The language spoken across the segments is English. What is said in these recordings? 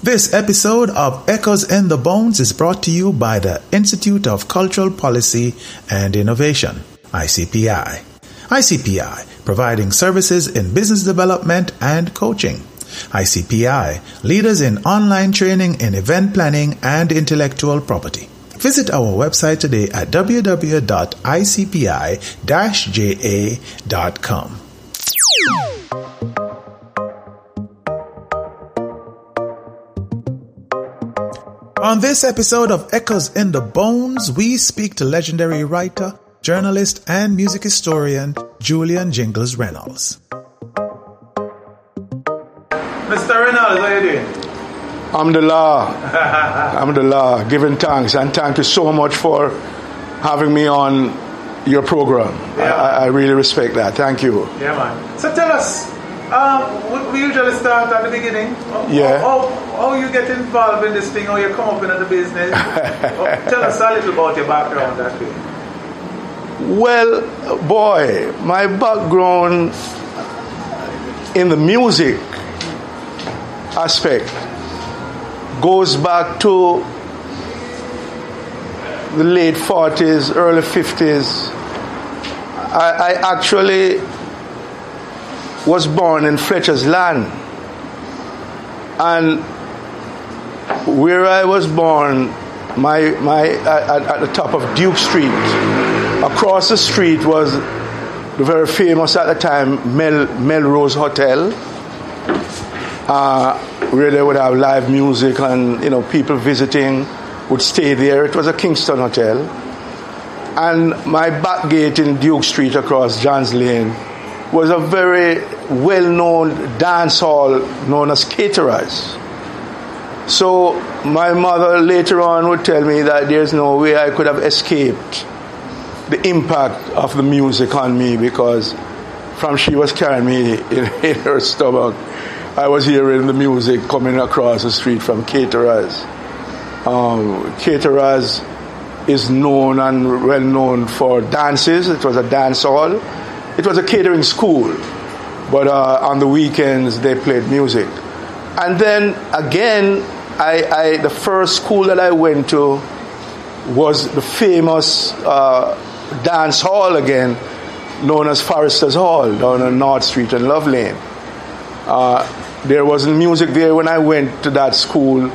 This episode of Echoes in the Bones is brought to you by the Institute of Cultural Policy and Innovation, ICPI. ICPI, providing services in business development and coaching. ICPI, leaders in online training in event planning and intellectual property. Visit our website today at www.icpi-ja.com. On this episode of Echoes in the Bones, we speak to legendary writer, journalist, and music historian Julian Jingles Reynolds. Mr. Reynolds, how are you doing? Alhamdulillah. Alhamdulillah. Giving thanks. And thank you so much for having me on your program. Yeah. I, I really respect that. Thank you. Yeah, man. So tell us, um, we- we usually start at the beginning. Yeah. How, how you get involved in this thing, how you come up into the business. Oh, tell us a little about your background that way. Well, boy, my background in the music aspect goes back to the late 40s, early 50s. I, I actually was born in Fletcher's Land. And where I was born, my, my, at, at the top of Duke Street, across the street was the very famous at the time Mel, Melrose Hotel, uh, where they would have live music and you know people visiting would stay there. It was a Kingston hotel, and my back gate in Duke Street across Johns Lane was a very well-known dance hall known as Caterers. So my mother later on would tell me that there's no way I could have escaped the impact of the music on me because from she was carrying me in, in her stomach, I was hearing the music coming across the street from Caterers. Um, Caterers is known and well known for dances. It was a dance hall. It was a catering school, but uh, on the weekends they played music. And then again, I, I the first school that I went to was the famous uh, dance hall again, known as Foresters Hall down on North Street and Love Lane. Uh, there wasn't music there when I went to that school,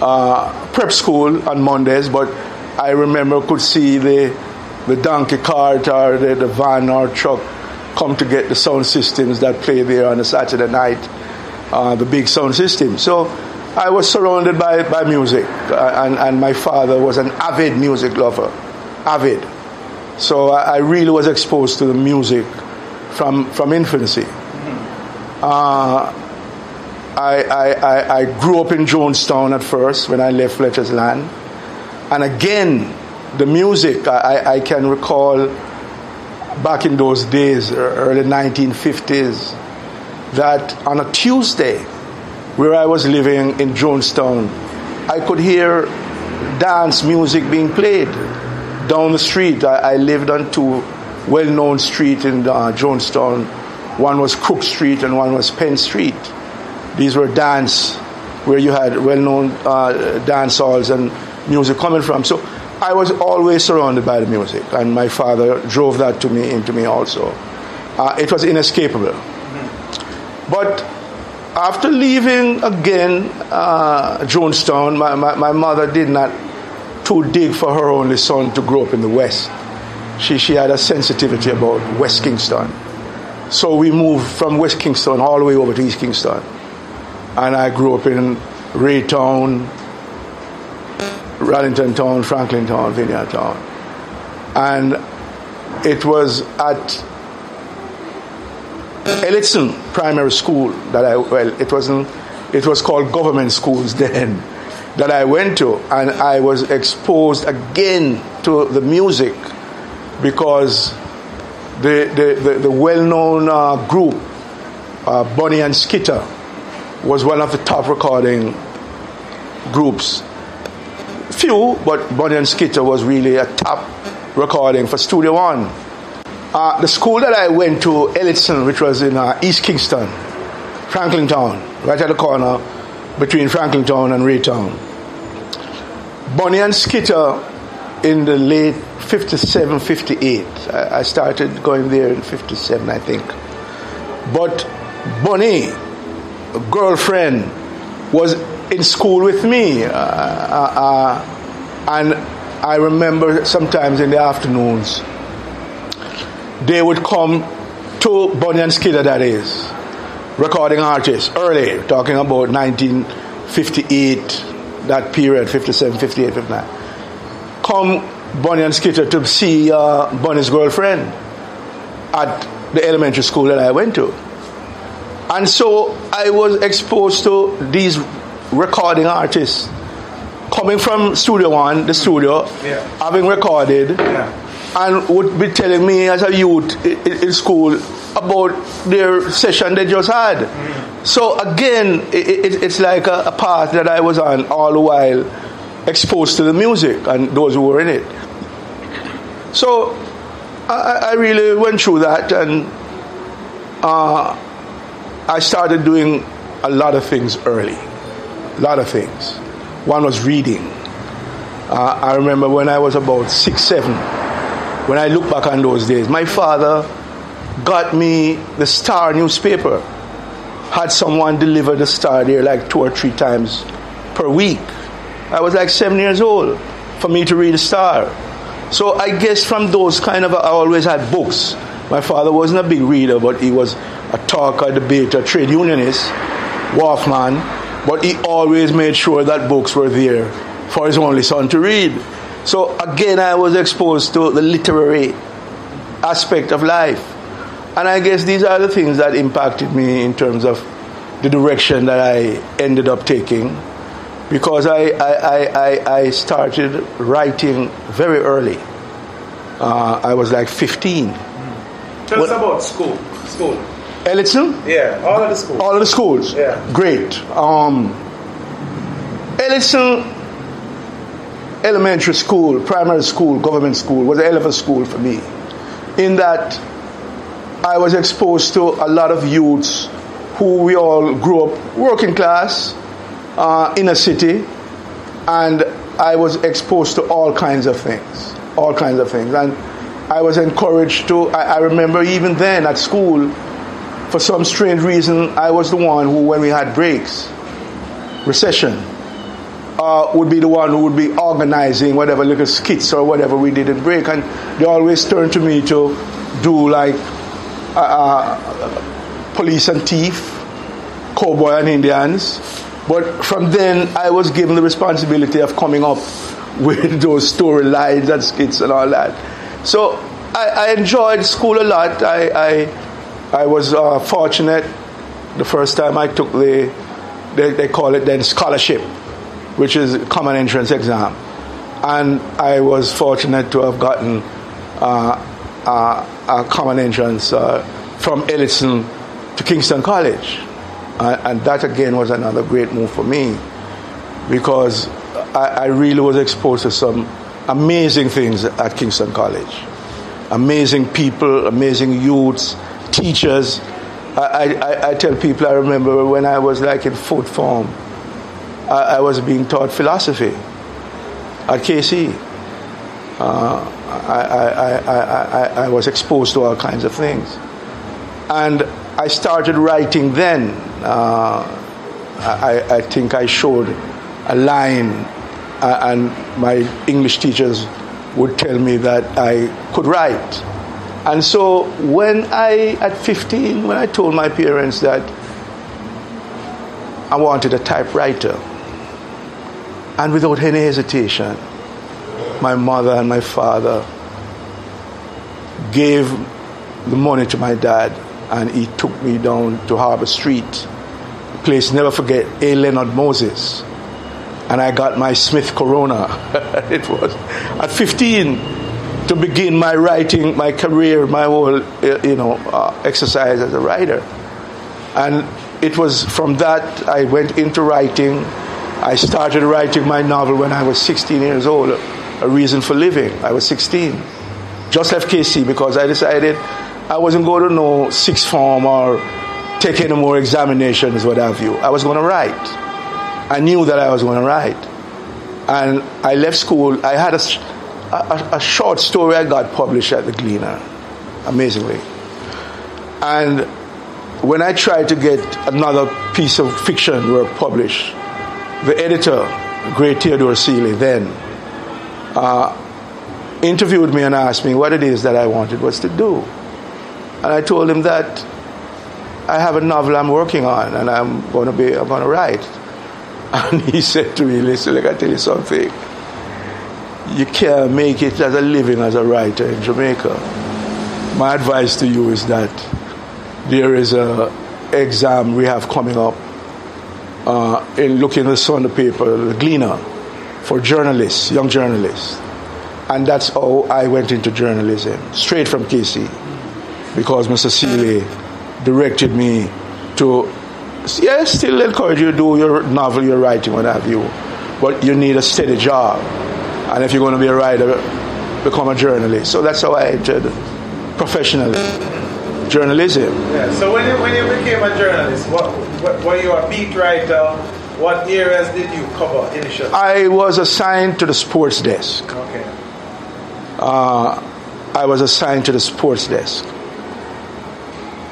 uh, prep school on Mondays, but I remember could see the the donkey cart or the, the van or truck come to get the sound systems that play there on a Saturday night, uh, the big sound system. So I was surrounded by, by music, uh, and, and my father was an avid music lover, avid. So I, I really was exposed to the music from, from infancy. Uh, I, I, I, I grew up in Jonestown at first when I left Fletcher's Land. And again, the music, I, I- can recall back in those days, early 1950s, that on a Tuesday, where I was living in Jonestown, I could hear dance music being played down the street. I, I lived on two well known streets in uh, Jonestown. One was Cook Street and one was Penn Street. These were dance where you had well known uh, dance halls and music coming from. So I was always surrounded by the music, and my father drove that to me into me also. Uh, it was inescapable. But after leaving again uh, Jonestown, my, my, my mother did not too dig for her only son to grow up in the West. She, she had a sensitivity about West Kingston. So we moved from West Kingston all the way over to East Kingston. And I grew up in Raytown, Rollington Town, Franklin Town, Vineyard Town. And it was at Elliston Primary School that I well, it wasn't it was called government schools then that I went to and I was exposed again to the music because the the, the, the well-known uh, group uh, Bunny and Skitter was one of the top recording groups few but Bunny and Skitter was really a top recording for Studio One uh, the school that I went to, Elliston, which was in uh, East Kingston, Franklin Town, right at the corner between Franklintown and Raytown. Bunny and Skitter in the late 57, 58. I, I started going there in 57, I think. But Bunny, a girlfriend, was in school with me. Uh, uh, uh, and I remember sometimes in the afternoons, they would come to Bunny and Skitter, that is, recording artists early, talking about 1958, that period, 57, 58, 59. Come Bunny and Skitter to see uh, Bunny's girlfriend at the elementary school that I went to. And so I was exposed to these recording artists coming from Studio One, the studio, Yeah. having recorded, Yeah. and would be telling me as a youth i- i- in school about their session they just had. So again, i i- it's like a, a path that I was on all the while, exposed to the music and those who were in it. So I, I- I really went through that, and uh, I started doing a lot of things early, a lot of things. One was reading. Uh, I remember when I was about six, seven, when I look back on those days, my father got me the Star newspaper. Had someone deliver the Star there like two or three times per week. I was like seven years old for me to read the Star. So I guess from those kind of, I always had books. My father wasn't a big reader, but he was a talker, debater, trade unionist, wharfman, but he always made sure that books were there for his only son to read. So again, I was exposed to the literary aspect of life. And I guess these are the things that impacted me in terms of the direction that I ended up taking because I, I, I, I- I started writing very early. Uh, I was like 15. Tell What- us about school. School. Elliston? Yeah, all of the schools. All of the schools? Yeah. Great. Um, Elliston Elementary School, primary school, government school was a hell of a school for me. In that I was exposed to a lot of youths who we all grew up working class, uh, in a city, and I was exposed to all kinds of things, all kinds of things. And I was encouraged to, I, I remember even then at school, for some strange reason, I was the one who, when we had breaks, recession, uh, would be the one who would be organizing whatever little skits or whatever we did in break. And they always turned to me to do like uh, uh, police and thief, cowboy and Indians. But from then, I was given the responsibility of coming up with those storylines and skits and all that. So I, I enjoyed school a lot. I, I, I was uh, fortunate the first time I took the, they, they call it then scholarship, which is common entrance exam. And I was fortunate to have gotten uh, uh, a common entrance uh, from Elliston to Kingston College. And that again was another great move for me because I, I really was exposed to some amazing things at Kingston College. Amazing people, amazing youths, teachers. I, I, I tell people I remember when I was like in fourth form, I, I was being taught philosophy at KC. Uh, I, I, was exposed to all kinds of things. And I started writing then. Uh, I, I think I showed a line, uh, and my English teachers would tell me that I could write. And so when I, at 15, when I told my parents that I wanted a typewriter, and without any hesitation, my mother and my father gave the money to my dad, and he took me down to Harbor Street, place never forget, A. Leonard Moses, and I got my Smith Corona. it was at 15 to begin my writing, my career, my whole uh, you know uh, exercise as a writer, and it was from that I went into writing. I started writing my novel when I was 16 years old, A Reason for Living. I was 16. Just left KC because I decided I wasn't going to know sixth form or take any more examinations, what have you. I was going to write. I knew that I was going to write. And I left school. I had a, a, a short story I got published at the Gleaner, amazingly. And when I tried to get another piece of fiction work published, the editor, great Theodore Sealy, then uh, interviewed me and asked me what it is that I wanted was to do. And I told him that I have a novel I'm working on and I'm going to be, I'm going to write. And he said to me, listen, let me tell you something. You can't make it as a living as a writer in Jamaica. My advice to you is that there is a exam we have coming up uh, in looking at the Sunday paper, the Gleaner, for journalists, young journalists. And that's how I went into journalism, straight from KC, because Mr. Sealy directed me to, yes, still encourage you to do your novel, your writing, what have you, but you need a steady job. And if you're going to be a writer, become a journalist. So that's how I entered professionally journalism. Yeah. So when you, when you became a journalist, what, what were you a beat writer? What areas did you cover initially? I was assigned to the sports desk. Okay. Uh, I was assigned to the sports desk,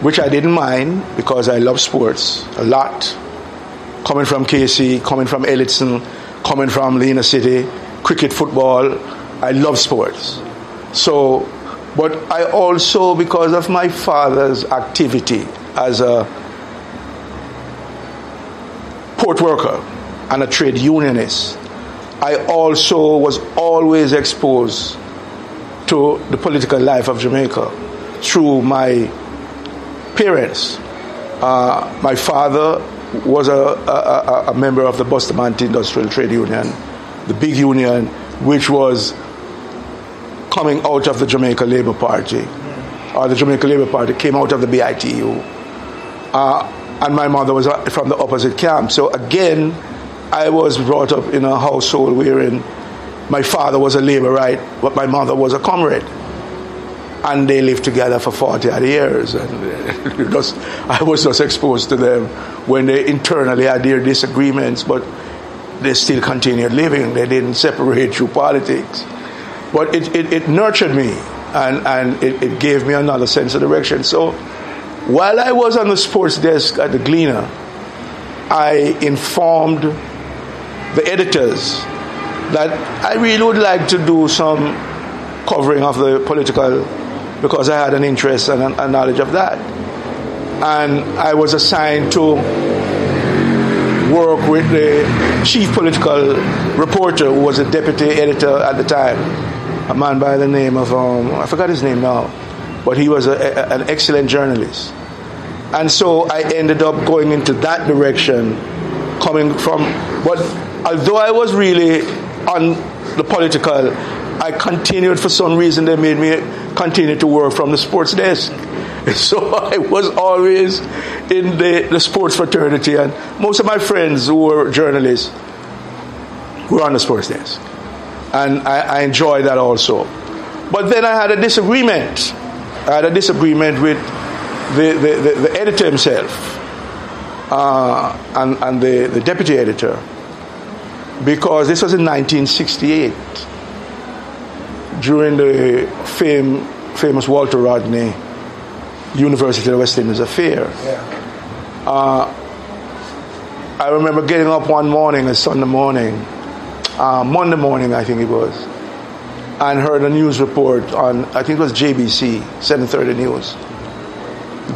which I didn't mind because I love sports a lot. Coming from KC, coming from Elliston, coming from Lena City, cricket, football, I love sports. So but I also, because of my father's activity as a port worker and a trade unionist, I also was always exposed to the political life of Jamaica through my parents. Uh, my father was a, a, a, member of the Bustamante Industrial Trade Union, the big union, which was coming out of the Jamaica Labour Party, or the Jamaica Labour Party came out of the BITU. Uh, and my mother was uh, from the opposite camp. So again, I was brought up in a household wherein my father was a labourite, but my mother was a comrade. And they lived together for 40 odd years. And just, I was just exposed to them when they internally had their disagreements, but they still continued living. They didn't separate through politics. But it, it, it nurtured me and, and it, it gave me another sense of direction. So while I was on the sports desk at the Gleaner, I informed the editors that I really would like to do some covering of the political because I had an interest and a knowledge of that. And I was assigned to work with the chief political reporter who was a deputy editor at the time a man by the name of, um, I forgot his name now, but he was a, a, an excellent journalist. And so I ended up going into that direction, coming from, but although I was really on the political, I continued for some reason, they made me continue to work from the sports desk. So I was always in the, the sports fraternity, and most of my friends who were journalists were on the sports desk and I, I enjoy that also. But then I had a disagreement. I had a disagreement with the, the, the, the editor himself uh, and, and the, the deputy editor because this was in 1968 during the fame, famous Walter Rodney University of West Indies affair. Yeah. Uh, I remember getting up one morning, a Sunday morning, uh, Monday morning, I think it was, and heard a news report on, I think it was JBC, 730 News,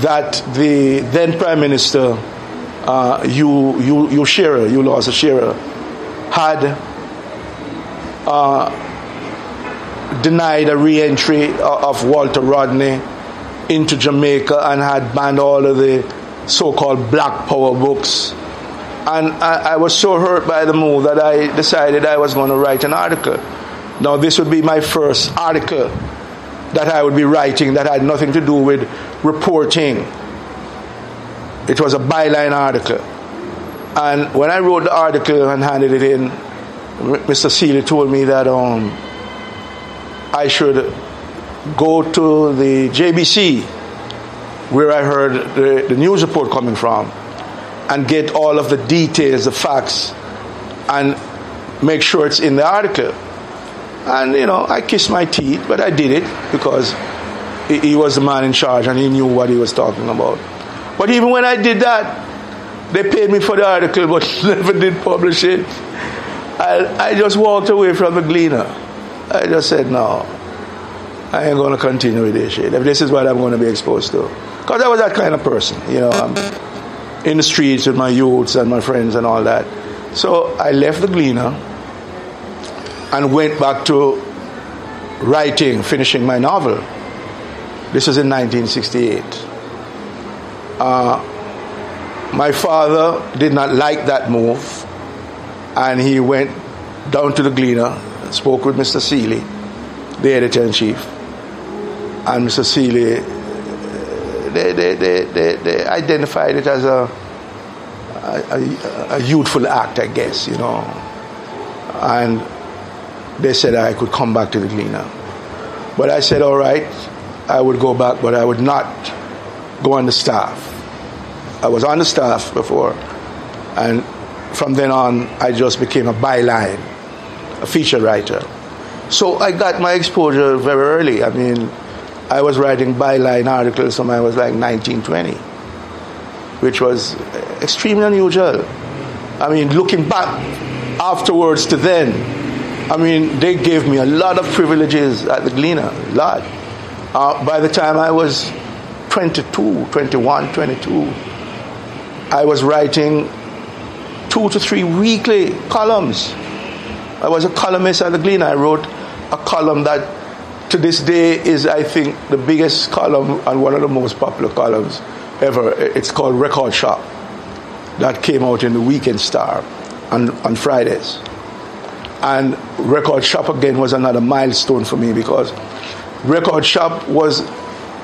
that the then Prime Minister, uh, Hugh, Hugh, Hugh Shearer, Hugh Lawson Shearer, had uh, denied a re entry of Walter Rodney into Jamaica and had banned all of the so called black power books and I, I, was so hurt by the move that I decided I was going to write an article. Now, this would be my first article that I would be writing that had nothing to do with reporting. It was a byline article. And when I wrote the article and handed it in, Mr. Sealy told me that um, I should go to the JBC where I heard the, the news report coming from and get all of the details, the facts and make sure it's in the article. And, you know, I kissed my teeth, but I did it because he was the man in charge and he knew what he was talking about. But even when I did that, they paid me for the article but never did publish it. I, I just walked away from the Gleaner. I just said, no, I ain't going to continue with this shit. If this is what I'm going to be exposed to. Because I was that kind of person, you know. I'm in the streets with my youths and my friends and all that. So I left the Gleaner and went back to writing, finishing my novel. This was in 1968. Uh, my father did not like that move, and he went down to the Gleaner, spoke with Mr. Sealy, the editor in chief, and Mr. Sealy. They, they, they, they, they identified it as a, a, a youthful act, I guess, you know. And they said I could come back to the Gleaner. But I said, all right, I would go back, but I would not go on the staff. I was on the staff before, and from then on, I just became a byline, a feature writer. So I got my exposure very early. I mean, I was writing byline articles when I was like 19, 20, which was extremely unusual. I mean, looking back afterwards to then, I mean, they gave me a lot of privileges at the Gleaner, a lot. Uh, by the time I was 22, 21, 22, I was writing two to three weekly columns. I was a columnist at the Gleaner. I wrote a column that to this day is, I think, the biggest column and one of the most popular columns ever. It's called Record Shop. That came out in the Weekend Star on, on Fridays. And Record Shop again was another milestone for me because Record Shop was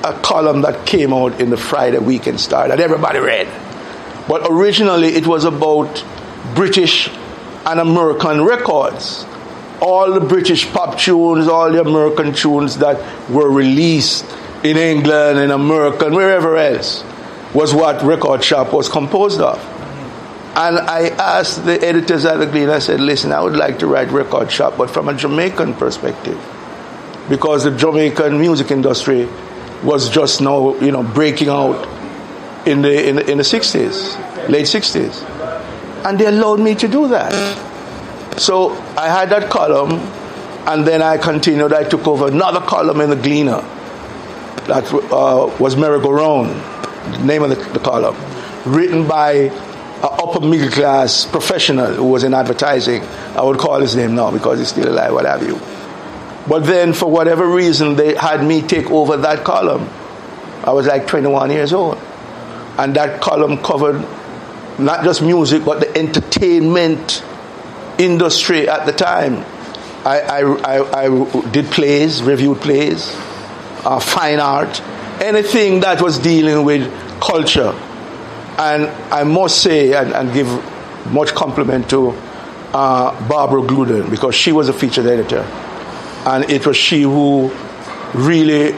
a column that came out in the Friday Weekend Star that everybody read. But originally it was about British and American records. All the British pop tunes, all the American tunes that were released in England, in America, and wherever else was what Record Shop was composed of. And I asked the editors at the Gleaner, I said, listen, I would like to write Record Shop, but from a Jamaican perspective. Because the Jamaican music industry was just now, you know, breaking out in the, in the, in the 60s, late 60s. And they allowed me to do that. So I had that column, and then I continued. I took over another column in the Gleaner that uh, was Merry-Go-Round, the name of the, the column, written by an upper middle class professional who was in advertising. I would call his name now because he's still alive, what have you. But then, for whatever reason, they had me take over that column. I was like 21 years old and that column covered not just music but the entertainment industry at the time. I, I, I, I did plays, reviewed plays, uh, fine art, anything that was dealing with culture. And I must say and, and give much compliment to uh, Barbara Gloudon because she was a featured editor. And it was she who really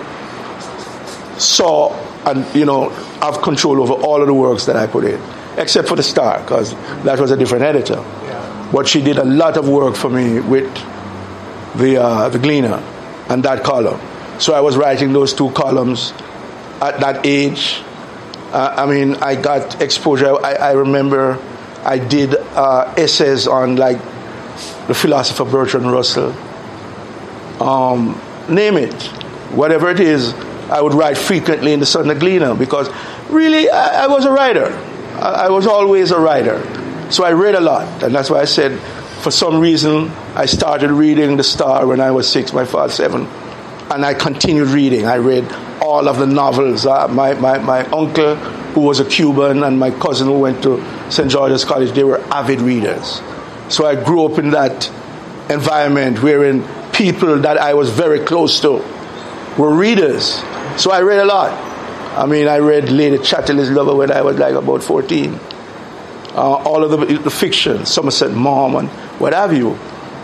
saw and, you know, have control over all of the works that I put in, except for the Star, because that was a different editor. But she did a lot of work for me with the uh, the Gleaner and that column. So I was writing those two columns at that age. Uh, I mean, I got exposure. I, I remember I did uh, essays on like the philosopher Bertrand Russell. Um, name it, whatever it is, I would write frequently in the Sunday Gleaner because really I, I was a writer. I, I was always a writer. So I read a lot, and that's why I said, for some reason, I started reading The Star when I was six, my father seven, and I continued reading. I read all of the novels. Uh, my, my, my uncle, who was a Cuban, and my cousin who went to St. George's College, they were avid readers. So I grew up in that environment wherein people that I was very close to were readers. So I read a lot. I mean, I read Lady Chatterley's Lover when I was like about 14. Uh, all of the, the fiction, Somerset Maugham, and what have you.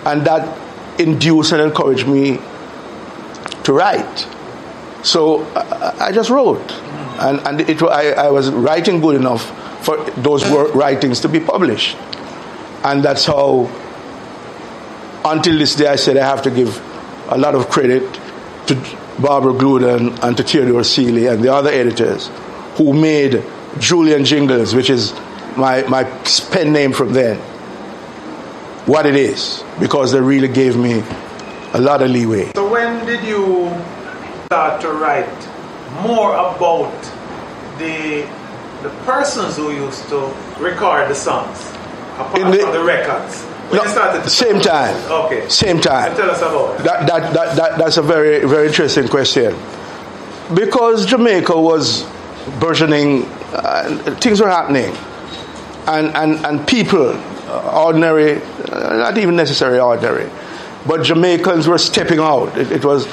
And that induced and encouraged me to write. So I, I just wrote. And, and it, I, I was writing good enough for those writings to be published. And that's how, until this day, I said I have to give a lot of credit to Barbara Gloudon and to Theodore Sealy and the other editors who made Julian Jingles, which is my, my pen name from then, what it is, because they really gave me a lot of leeway. So when did you start to write more about the the persons who used to record the songs apart the, from the records? When no, same time. Okay. Same time. So tell us about it. That, that, that, that, that's a very, very interesting question. Because Jamaica was burgeoning, uh, things were happening. And, and, and people, uh, ordinary, uh, not even necessarily ordinary, but Jamaicans were stepping out. It, it was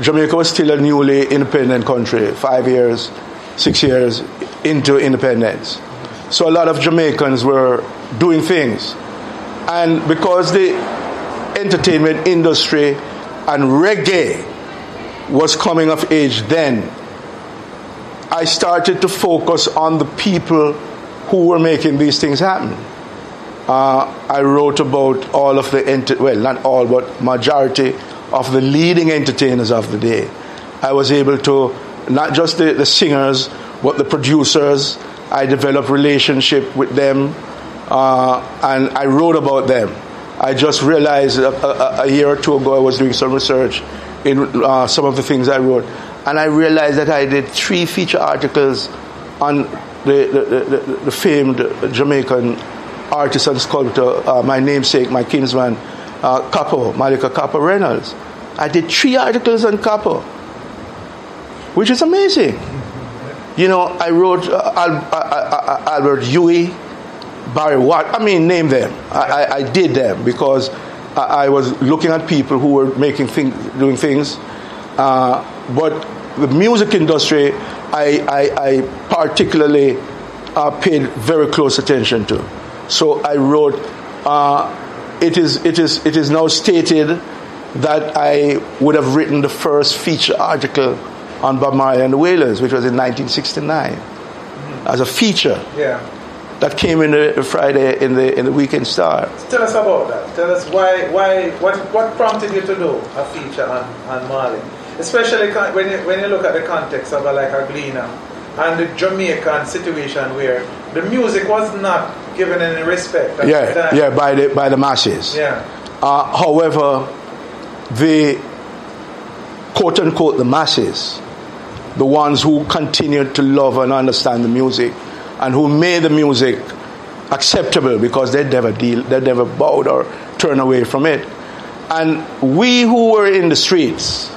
Jamaica was still a newly independent country, five years, six years into independence. So a lot of Jamaicans were doing things. And because the entertainment industry and reggae was coming of age then, I started to focus on the people who were making these things happen. Uh, I wrote about all of the, enter- well, not all, but majority of the leading entertainers of the day. I was able to, not just the, the singers, but the producers. I developed relationship with them, uh, and I wrote about them. I just realized a, a, a, year or two ago I was doing some research in uh, some of the things I wrote, and I realized that I did three feature articles on the, the, the, the famed Jamaican artist and sculptor, uh, my namesake, my kinsman, uh, Kapo, Mallica Kapo Reynolds. I did three articles on Kapo, which is amazing. You know, I wrote uh, Al- uh, uh, uh Albert Huie, Barry Watt. I mean, name them. I, I, I did them because I, I, was looking at people who were making things, doing things. Uh, but the music industry, I, I particularly uh, paid very close attention to. So I wrote. it is it is it is now stated that I would have written the first feature article on Bob Marley and the Wailers, which was in 1969, mm-hmm. as a feature. Yeah. That came in the Friday in the in the Weekend Star. Tell us about that. Tell us why why what what prompted you to do a feature on, on Marley, especially when you, when you look at the context of a, like a Gleaner and the Jamaican situation where the music was not given any respect. yeah, yeah, by the by the masses. Yeah. Uh, however, the quote unquote the masses, the ones who continued to love and understand the music and who made the music acceptable because they never deal, they never bowed or turned away from it. And we who were in the streets,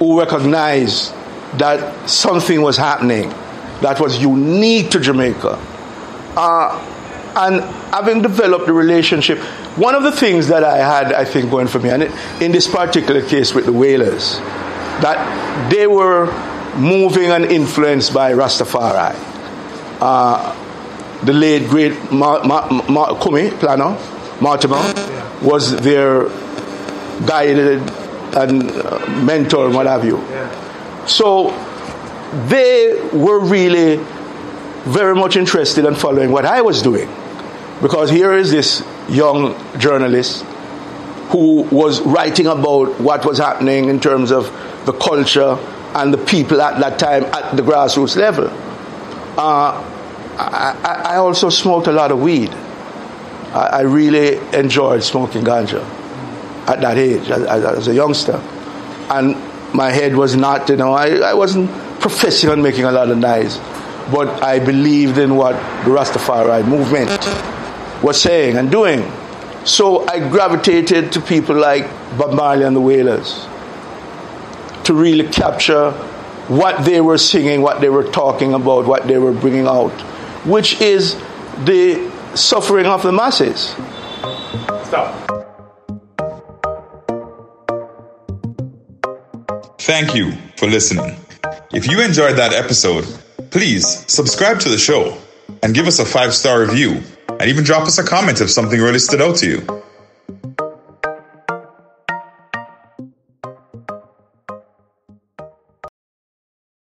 who recognized that something was happening that was unique to Jamaica, uh, and having developed the relationship, one of the things that I had, I think, going for me, and in this particular case with the Wailers, that they were moving and influenced by Rastafari. Uh, the late great Ma- Ma- Ma- Kumi Planno, Mortimer, was their guided and uh, mentor and what have you. So they were really very much interested in following what I was doing. Because here is this young journalist who was writing about what was happening in terms of the culture and the people at that time at the grassroots level. Uh, I, I, also smoked a lot of weed. I, I really enjoyed smoking ganja at that age as, as, a youngster. And my head was not, you know, I, I wasn't professing on making a lot of noise, but I believed in what the Rastafari movement was saying and doing. So I gravitated to people like Bob Marley and the Wailers to really capture what they were singing, what they were talking about, what they were bringing out, which is the suffering of the masses. Stop. Thank you for listening. If you enjoyed that episode, please subscribe to the show and give us a five star review and even drop us a comment if something really stood out to you.